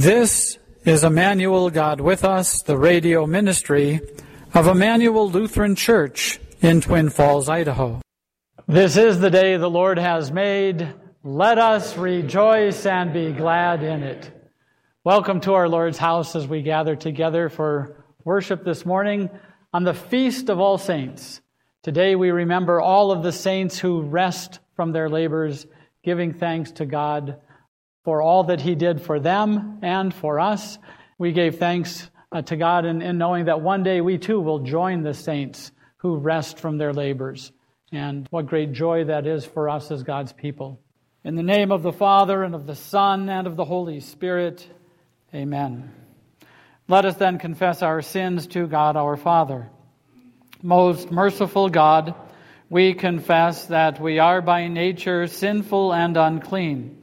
This is Immanuel God with Us, the radio ministry of Immanuel Lutheran Church in Twin Falls, Idaho. This is the day the Lord has made. Let us rejoice and be glad in it. Welcome to our Lord's house as we gather together for worship this morning on the Feast of All Saints. Today we remember all of the saints who rest from their labors, giving thanks to God for all that He did for them and for us. We gave thanks uh, to God in, in knowing that one day we too will join the saints who rest from their labors. And what great joy that is for us as God's people. In the name of the Father, and of the Son, and of the Holy Spirit, amen. Let us then confess our sins to God our Father. Most merciful God, we confess that we are by nature sinful and unclean.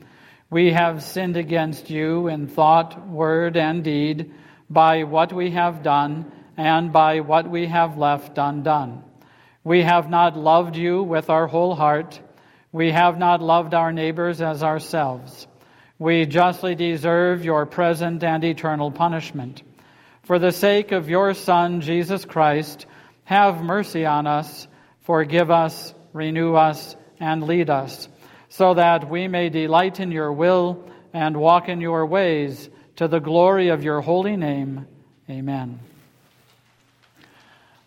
We have sinned against you in thought, word, and deed, by what we have done, and by what we have left undone. We have not loved you with our whole heart. We have not loved our neighbors as ourselves. We justly deserve your present and eternal punishment. For the sake of your Son, Jesus Christ, have mercy on us, forgive us, renew us, and lead us so that we may delight in your will and walk in your ways to the glory of your holy name. Amen.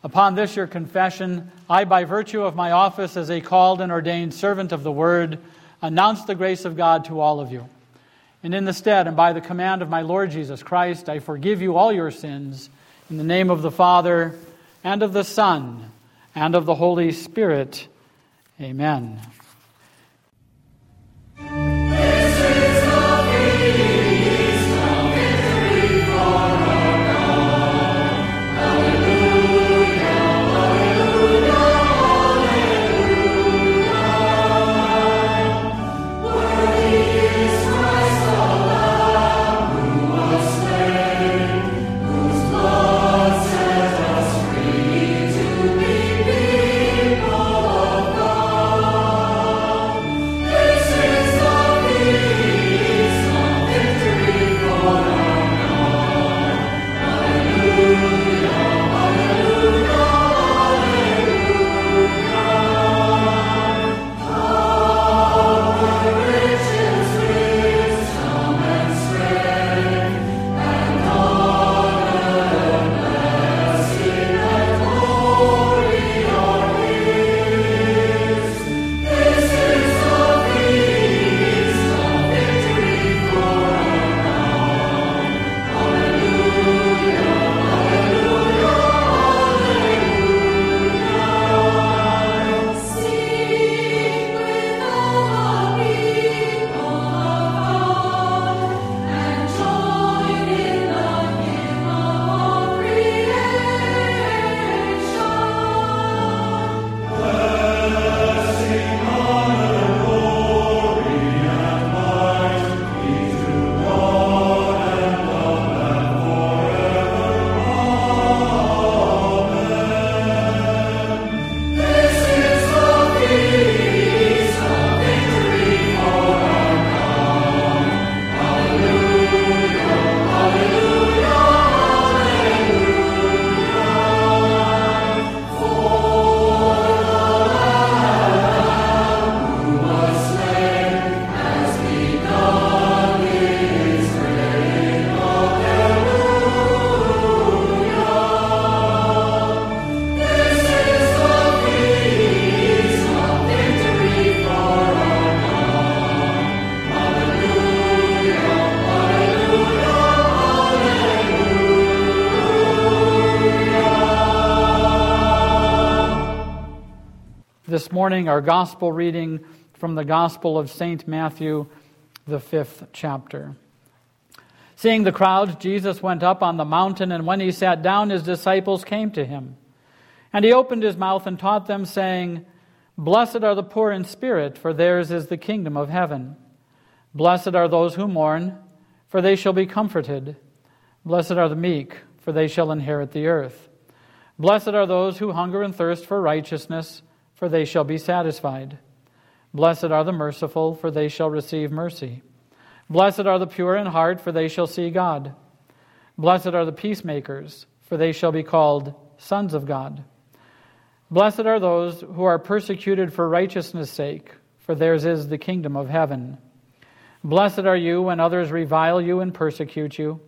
Upon this, your confession, I, by virtue of my office as a called and ordained servant of the word, announce the grace of God to all of you. And in the stead, and by the command of my Lord Jesus Christ, I forgive you all your sins in the name of the Father, and of the Son, and of the Holy Spirit. Amen. Morning, our gospel reading from the Gospel of St. Matthew, the fifth chapter. Seeing the crowds, Jesus went up on the mountain, and when he sat down, his disciples came to him. And he opened his mouth and taught them, saying, Blessed are the poor in spirit, for theirs is the kingdom of heaven. Blessed are those who mourn, for they shall be comforted. Blessed are the meek, for they shall inherit the earth. Blessed are those who hunger and thirst for righteousness for they shall be satisfied. Blessed are the merciful, for they shall receive mercy. Blessed are the pure in heart, for they shall see God. Blessed are the peacemakers, for they shall be called sons of God. Blessed are those who are persecuted for righteousness' sake, for theirs is the kingdom of heaven. Blessed are you when others revile you and persecute you,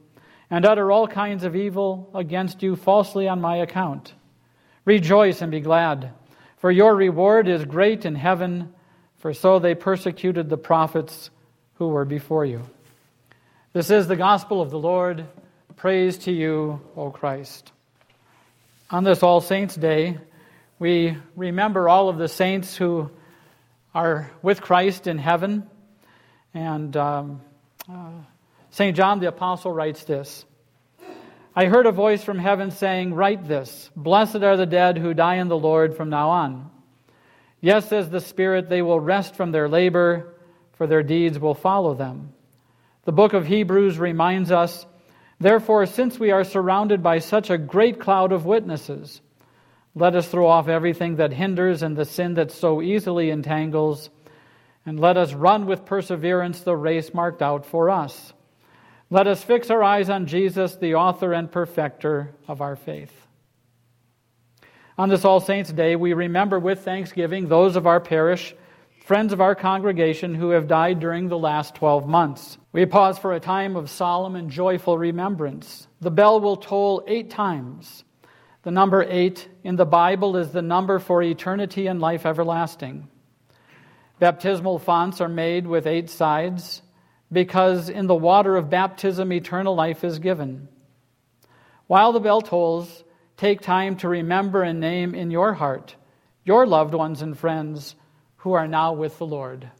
and utter all kinds of evil against you falsely on my account. Rejoice and be glad, for your reward is great in heaven, for so they persecuted the prophets who were before you. This is the gospel of the Lord. Praise to you, O Christ. On this All Saints' Day, we remember all of the saints who are with Christ in heaven. And um, uh, St. John the Apostle writes this I heard a voice from heaven saying, Write this Blessed are the dead who die in the Lord from now on. Yes, says the Spirit, they will rest from their labor for their deeds will follow them. The book of Hebrews reminds us, therefore, since we are surrounded by such a great cloud of witnesses, let us throw off everything that hinders and the sin that so easily entangles, and let us run with perseverance the race marked out for us. Let us fix our eyes on Jesus, the author and perfecter of our faith. On this All Saints' Day, we remember with thanksgiving those of our parish friends of our congregation who have died during the last 12 months. We pause for a time of solemn and joyful remembrance. The bell will toll eight times. The number eight in the Bible is the number for eternity and life everlasting. Baptismal fonts are made with eight sides because in the water of baptism eternal life is given. While the bell tolls, take time to remember and name in your heart your loved ones and friends who are now with the Lord.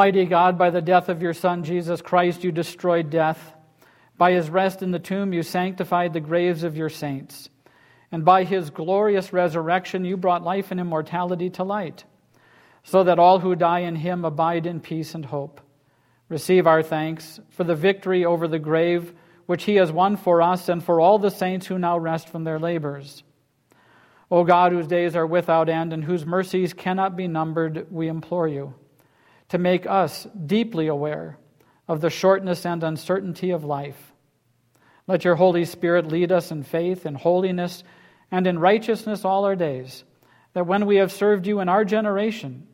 Almighty God, by the death of your Son, Jesus Christ, you destroyed death. By his rest in the tomb, you sanctified the graves of your saints. And by his glorious resurrection, you brought life and immortality to light, so that all who die in him abide in peace and hope. Receive our thanks for the victory over the grave, which he has won for us and for all the saints who now rest from their labors. O God, whose days are without end and whose mercies cannot be numbered, we implore you to make us deeply aware of the shortness and uncertainty of life. Let your Holy Spirit lead us in faith, in holiness, and in righteousness all our days, that when we have served you in our generation,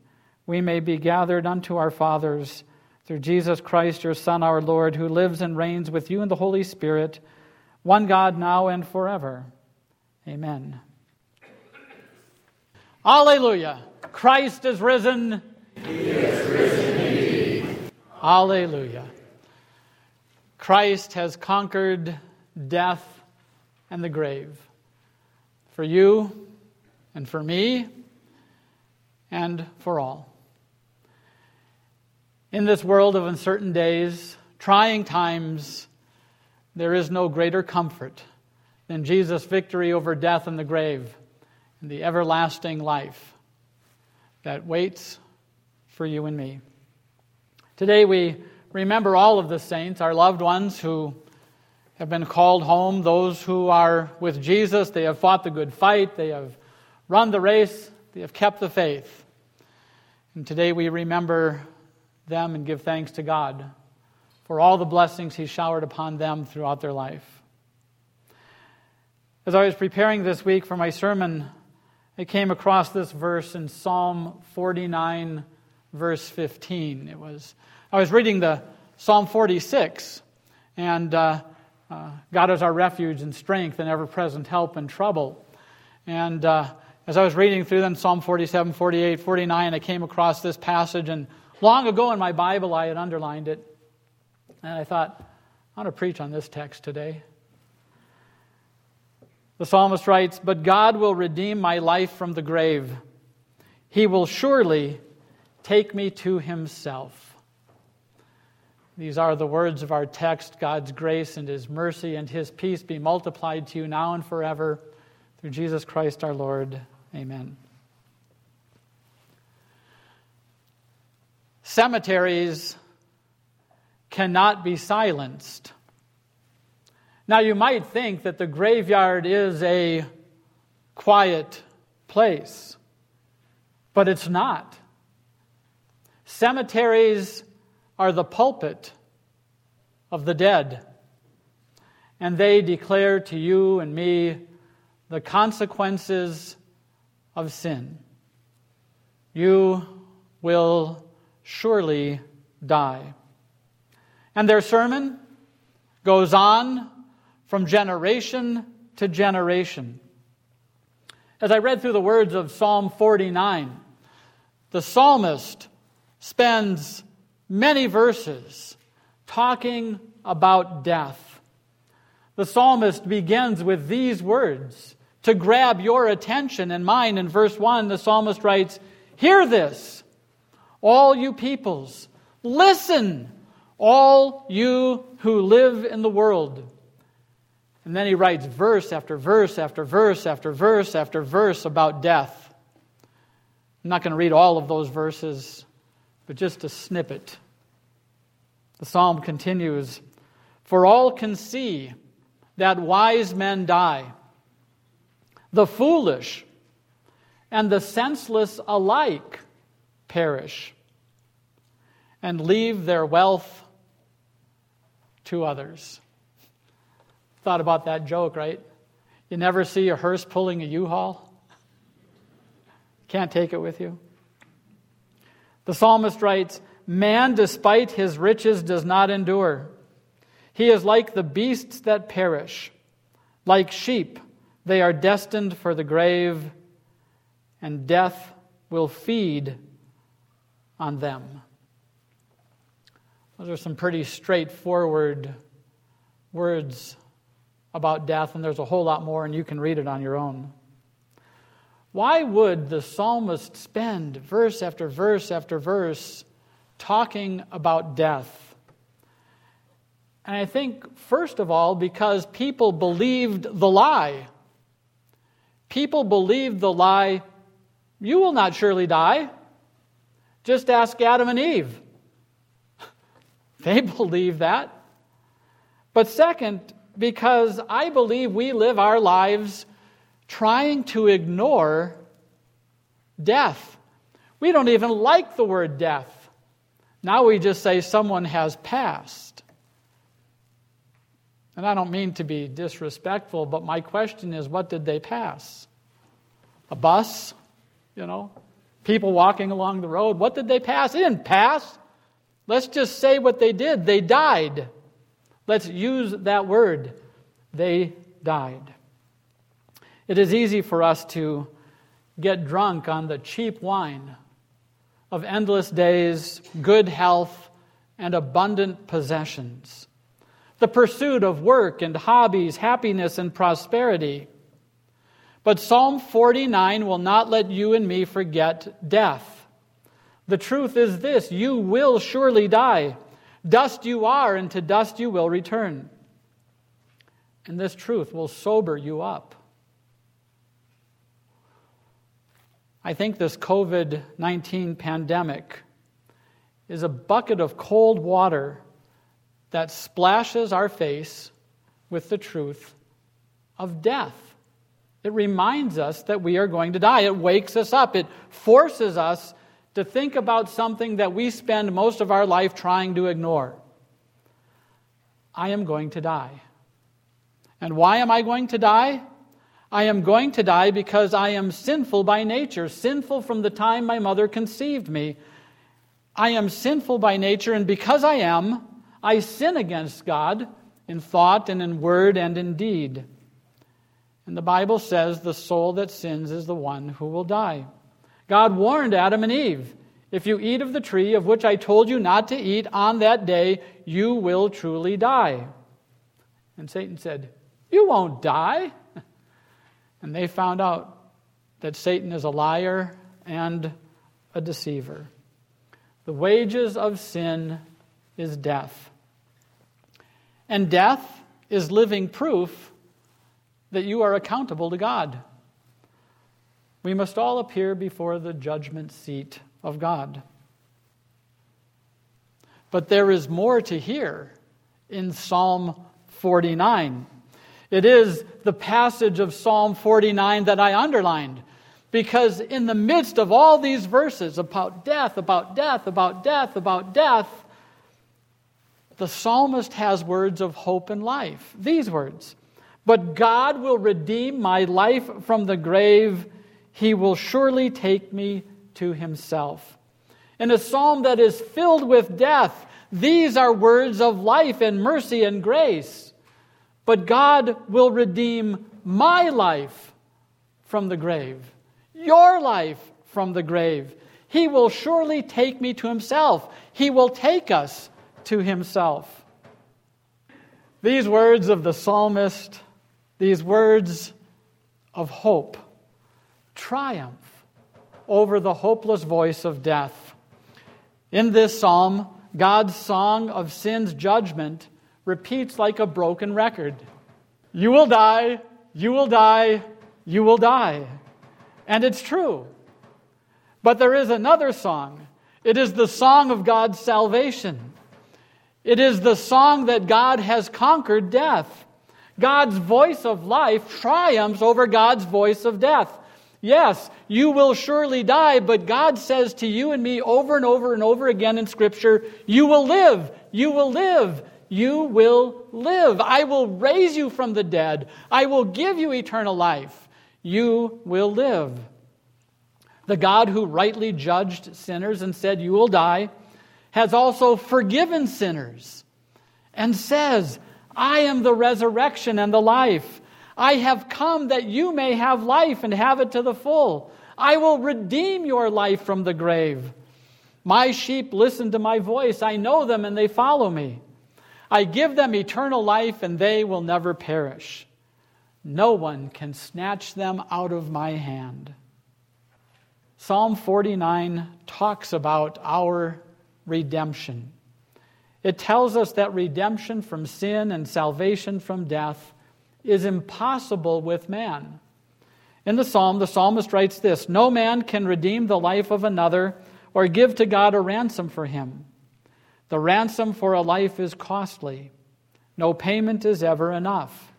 we may be gathered unto our fathers through Jesus Christ, your Son, our Lord, who lives and reigns with you in the Holy Spirit, one God now and forever. Amen. Alleluia. Christ is risen. Alleluia. Christ has conquered death and the grave for you and for me and for all. In this world of uncertain days, trying times, there is no greater comfort than Jesus' victory over death and the grave and the everlasting life that waits for you and me. Today we remember all of the saints, our loved ones who have been called home, those who are with Jesus. They have fought the good fight, they have run the race, they have kept the faith. And today we remember them and give thanks to God for all the blessings He showered upon them throughout their life. As I was preparing this week for my sermon, I came across this verse in Psalm 49 verse 15. It was, I was reading the Psalm 46, and uh, uh, God is our refuge and strength and ever present help in trouble. And uh, as I was reading through them, Psalm 47, 48, 49, I came across this passage, and long ago in my Bible I had underlined it. And I thought, I want to preach on this text today. The psalmist writes, But God will redeem my life from the grave. He will surely take me to himself. These are the words of our text God's grace and His mercy and His peace be multiplied to you now and forever. Through Jesus Christ our Lord. Amen. Cemeteries cannot be silenced. Now, you might think that the graveyard is a quiet place, but it's not. Cemeteries are the pulpit of the dead, and they declare to you and me the consequences of sin. You will surely die. And their sermon goes on from generation to generation. As I read through the words of Psalm 49, the psalmist spends many verses talking about death. The psalmist begins with these words to grab your attention and mine. In verse 1, the psalmist writes, Hear this, all you peoples. Listen, all you who live in the world. And then he writes verse after verse after verse after verse after verse about death. I'm not going to read all of those verses, but just a snippet. The psalm continues For all can see that wise men die, the foolish and the senseless alike perish and leave their wealth to others. Thought about that joke, right? You never see a hearse pulling a U haul? Can't take it with you. The psalmist writes, Man, despite his riches, does not endure. He is like the beasts that perish. Like sheep, they are destined for the grave, and death will feed on them. Those are some pretty straightforward words about death, and there's a whole lot more, and you can read it on your own. Why would the psalmist spend verse after verse after verse talking about death. And I think, first of all, because people believed the lie. People believed the lie, you will not surely die. Just ask Adam and Eve. They believe that. But second, because I believe we live our lives trying to ignore death. We don't even like the word death. Now we just say someone has passed. And I don't mean to be disrespectful, but my question is what did they pass? A bus? You know? People walking along the road? What did they pass? They didn't pass. Let's just say what they did. They died. Let's use that word. They died. It is easy for us to get drunk on the cheap wine of endless days, good health, and abundant possessions. The pursuit of work and hobbies, happiness and prosperity. But Psalm 49 will not let you and me forget death. The truth is this you will surely die. Dust you are, and to dust you will return. And this truth will sober you up. I think this COVID 19 pandemic is a bucket of cold water that splashes our face with the truth of death. It reminds us that we are going to die. It wakes us up. It forces us to think about something that we spend most of our life trying to ignore. I am going to die. And why am I going to die? I am going to die because I am sinful by nature, sinful from the time my mother conceived me. I am sinful by nature, and because I am, I sin against God in thought and in word and in deed. And the Bible says the soul that sins is the one who will die. God warned Adam and Eve if you eat of the tree of which I told you not to eat on that day, you will truly die. And Satan said, You won't die. And they found out that Satan is a liar and a deceiver. The wages of sin is death. And death is living proof that you are accountable to God. We must all appear before the judgment seat of God. But there is more to hear in Psalm 49. It is the passage of Psalm 49 that I underlined because in the midst of all these verses about death, about death, about death, about death, the psalmist has words of hope and life. These words But God will redeem my life from the grave, He will surely take me to Himself. In a psalm that is filled with death, these are words of life and mercy and grace. But God will redeem my life from the grave, your life from the grave. He will surely take me to Himself. He will take us to himself. These words of the psalmist, these words of hope, triumph over the hopeless voice of death. In this psalm, God's song of sin's judgment repeats like a broken record You will die, you will die, you will die. And it's true. But there is another song. It is the song of God's salvation. It is the song that God has conquered death. God's voice of life triumphs over God's voice of death. Yes, you will surely die, but God says to you and me over and over and over again in Scripture, You will live, you will live, you will live. I will raise you from the dead, I will give you eternal life. You will live. The God who rightly judged sinners and said, You will die has also forgiven sinners and says, I am the resurrection and the life. I have come that you may have life and have it to the full. I will redeem your life from the grave. My sheep listen to my voice. I know them and they follow me. I give them eternal life and they will never perish. No one can snatch them out of my hand. Psalm 49 talks about our redemption. It tells us that redemption from sin and salvation from death is impossible with man. In the psalm, the psalmist writes this No man can redeem the life of another or give to God a ransom for him. The ransom for a life is costly. No payment is ever enough.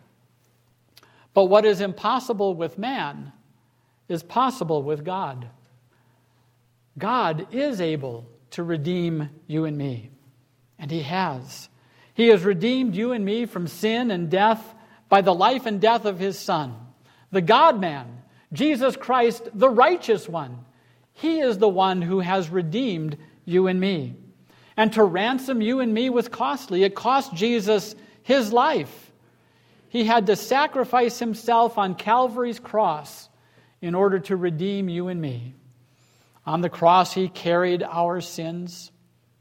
But what is impossible with man is possible with God. God is able to redeem you and me. And He has. He has redeemed you and me from sin and death by the life and death of His Son, the God man, Jesus Christ, the righteous one. He is the one who has redeemed you and me. And to ransom you and me was costly. It cost Jesus his life. He had to sacrifice himself on Calvary's cross in order to redeem you and me. On the cross, he carried our sins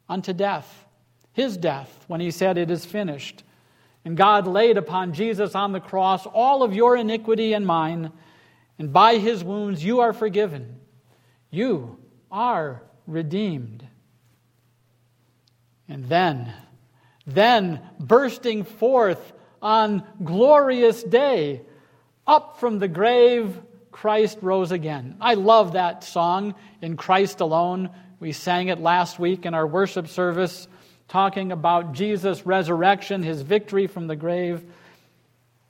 unto death, his death, when he said, It is finished. And God laid upon Jesus on the cross all of your iniquity and mine, and by his wounds you are forgiven. You are redeemed. And then, then bursting forth on glorious day, up from the grave Christ rose again. I love that song, In Christ Alone. We sang it last week in our worship service, talking about Jesus' resurrection, his victory from the grave.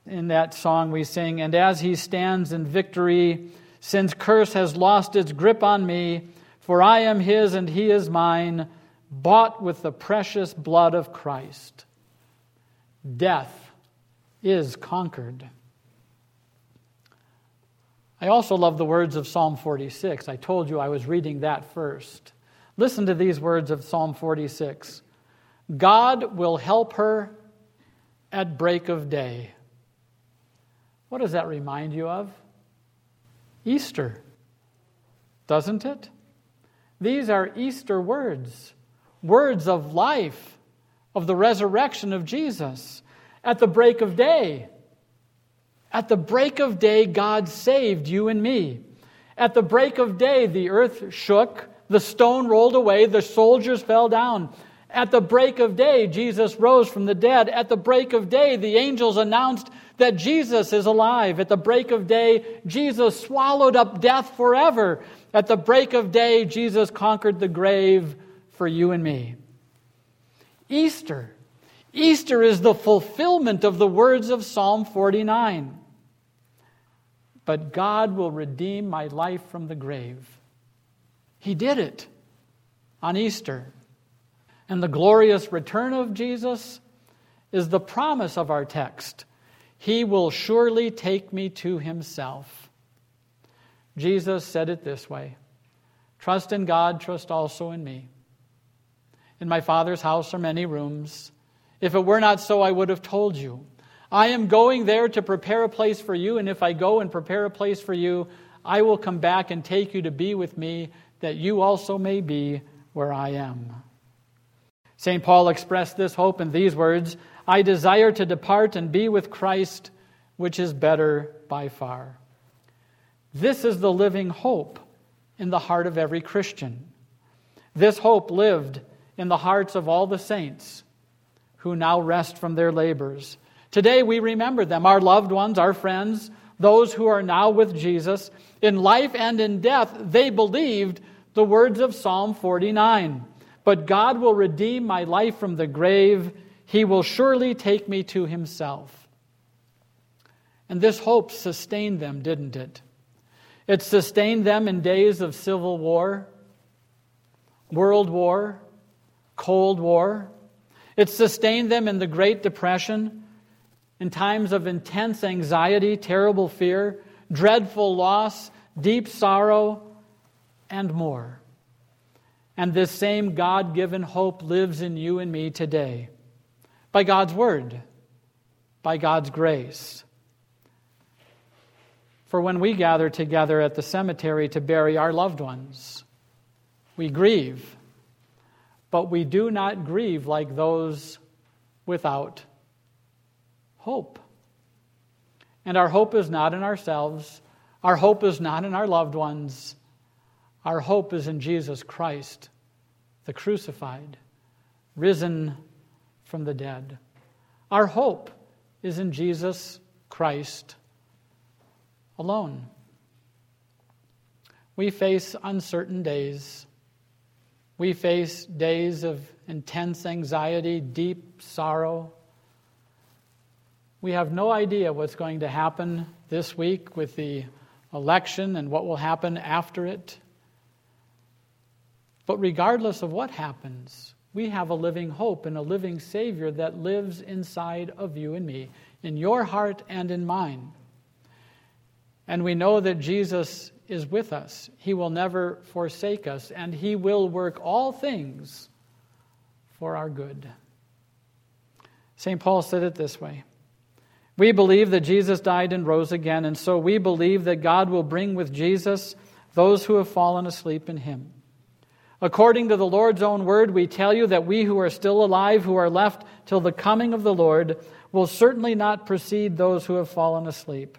In that song, we sing, And as he stands in victory, since curse has lost its grip on me, for I am his and he is mine, bought with the precious blood of Christ. Death is conquered. I also love the words of Psalm 46. I told you I was reading that first. Listen to these words of Psalm 46 God will help her at break of day. What does that remind you of? Easter, doesn't it? These are Easter words, words of life, of the resurrection of Jesus. At the break of day, at the break of day, God saved you and me. At the break of day, the earth shook, the stone rolled away, the soldiers fell down. At the break of day, Jesus rose from the dead. At the break of day, the angels announced that Jesus is alive. At the break of day, Jesus swallowed up death forever. At the break of day, Jesus conquered the grave for you and me. Easter. Easter is the fulfillment of the words of Psalm 49. But God will redeem my life from the grave. He did it on Easter. And the glorious return of Jesus is the promise of our text. He will surely take me to himself. Jesus said it this way Trust in God, trust also in me. In my Father's house are many rooms. If it were not so, I would have told you. I am going there to prepare a place for you, and if I go and prepare a place for you, I will come back and take you to be with me, that you also may be where I am. St. Paul expressed this hope in these words I desire to depart and be with Christ, which is better by far. This is the living hope in the heart of every Christian. This hope lived in the hearts of all the saints who now rest from their labors. Today we remember them, our loved ones, our friends, those who are now with Jesus. In life and in death, they believed the words of Psalm 49. But God will redeem my life from the grave. He will surely take me to himself. And this hope sustained them, didn't it? It sustained them in days of civil war, world war, Cold War. It sustained them in the Great Depression, in times of intense anxiety, terrible fear, dreadful loss, deep sorrow, and more. And this same God given hope lives in you and me today by God's Word, by God's grace. For when we gather together at the cemetery to bury our loved ones, we grieve, but we do not grieve like those without hope. And our hope is not in ourselves, our hope is not in our loved ones. Our hope is in Jesus Christ, the crucified, risen from the dead. Our hope is in Jesus Christ alone. We face uncertain days. We face days of intense anxiety, deep sorrow. We have no idea what's going to happen this week with the election and what will happen after it. But regardless of what happens, we have a living hope and a living Savior that lives inside of you and me, in your heart and in mine. And we know that Jesus is with us. He will never forsake us, and He will work all things for our good. St. Paul said it this way We believe that Jesus died and rose again, and so we believe that God will bring with Jesus those who have fallen asleep in Him. According to the Lord's own word, we tell you that we who are still alive, who are left till the coming of the Lord, will certainly not precede those who have fallen asleep.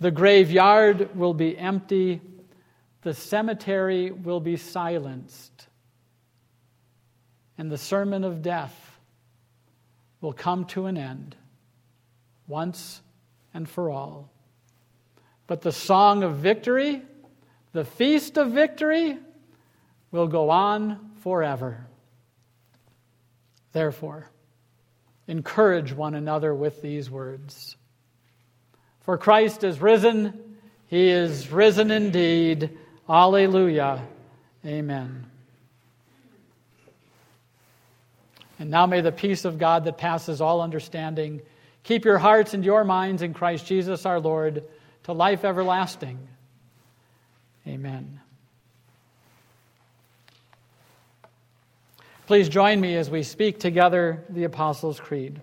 the graveyard will be empty, the cemetery will be silenced, and the sermon of death will come to an end once and for all. But the song of victory, the feast of victory will go on forever. Therefore, encourage one another with these words. For Christ is risen, he is risen indeed. Alleluia. Amen. And now may the peace of God that passes all understanding keep your hearts and your minds in Christ Jesus our Lord to life everlasting. Amen. Please join me as we speak together the Apostles' Creed.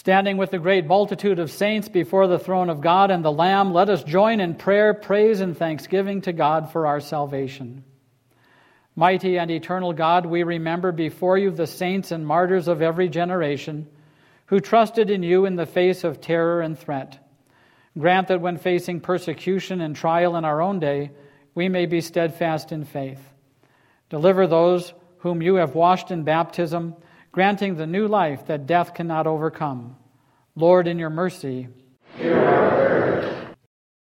Standing with the great multitude of saints before the throne of God and the Lamb, let us join in prayer, praise, and thanksgiving to God for our salvation. Mighty and eternal God, we remember before you the saints and martyrs of every generation who trusted in you in the face of terror and threat. Grant that when facing persecution and trial in our own day, we may be steadfast in faith. Deliver those whom you have washed in baptism granting the new life that death cannot overcome. Lord, in your mercy,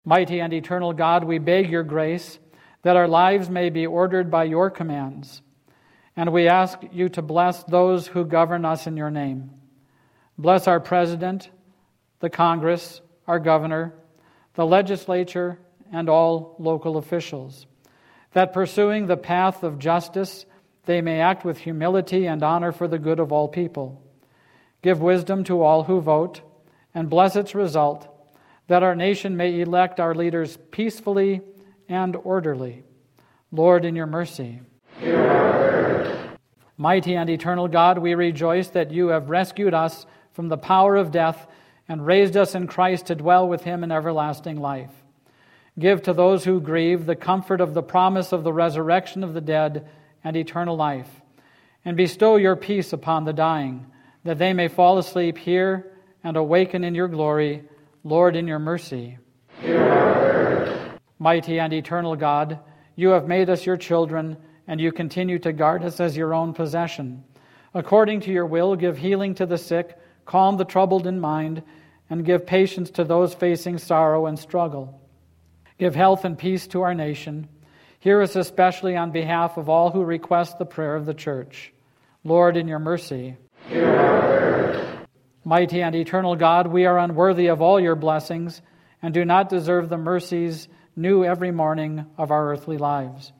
Mighty and eternal God, we beg your grace that our lives may be ordered by your commands. And we ask you to bless those who govern us in your name. Bless our president, the Congress, our governor, the legislature, and all local officials, that pursuing the path of justice, they may act with humility and honor for the good of all people. Give wisdom to all who vote, and bless its result, that our nation may elect our leaders peacefully and orderly. Lord, in your mercy. Mighty and eternal God, we rejoice that you have rescued us from the power of death and raised us in Christ to dwell with him in everlasting life. Give to those who grieve the comfort of the promise of the resurrection of the dead and eternal life. And bestow your peace upon the dying, that they may fall asleep here and awaken in your glory, Lord, in your mercy. Mighty and eternal God, you have made us your children, and you continue to guard us as your own possession. According to your will, give healing to the sick, calm the troubled in mind, and give patience to those facing sorrow and struggle. Give health and peace to our nation Hear us especially on behalf of all who request the prayer of the church. Lord, in your mercy. Mighty and eternal God, we are unworthy of all your blessings and do not deserve the mercies new every morning of our earthly lives.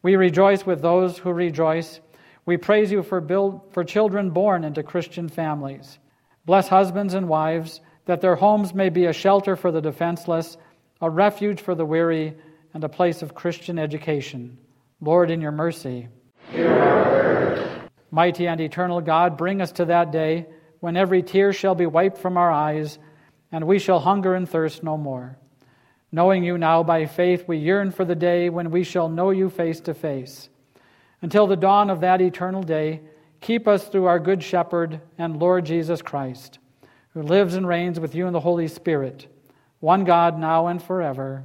We rejoice with those who rejoice. We praise you for, build, for children born into Christian families. Bless husbands and wives, that their homes may be a shelter for the defenseless, a refuge for the weary, and a place of Christian education. Lord, in your mercy. Mighty and eternal God, bring us to that day when every tear shall be wiped from our eyes, and we shall hunger and thirst no more. Knowing you now by faith, we yearn for the day when we shall know you face to face. Until the dawn of that eternal day, keep us through our Good Shepherd and Lord Jesus Christ, who lives and reigns with you in the Holy Spirit, one God, now and forever.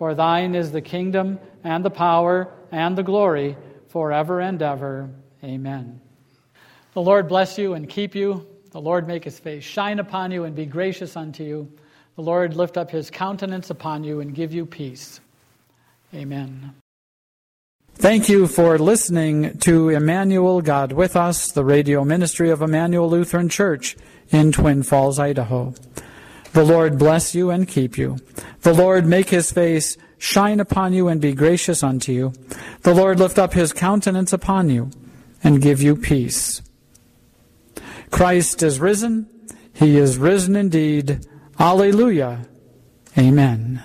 For thine is the kingdom and the power and the glory forever and ever. Amen. The Lord bless you and keep you. The Lord make his face shine upon you and be gracious unto you. The Lord lift up his countenance upon you and give you peace. Amen. Thank you for listening to Immanuel God with Us, the radio ministry of Immanuel Lutheran Church in Twin Falls, Idaho. The Lord bless you and keep you. The Lord make his face shine upon you and be gracious unto you. The Lord lift up his countenance upon you and give you peace. Christ is risen. He is risen indeed. Alleluia. Amen.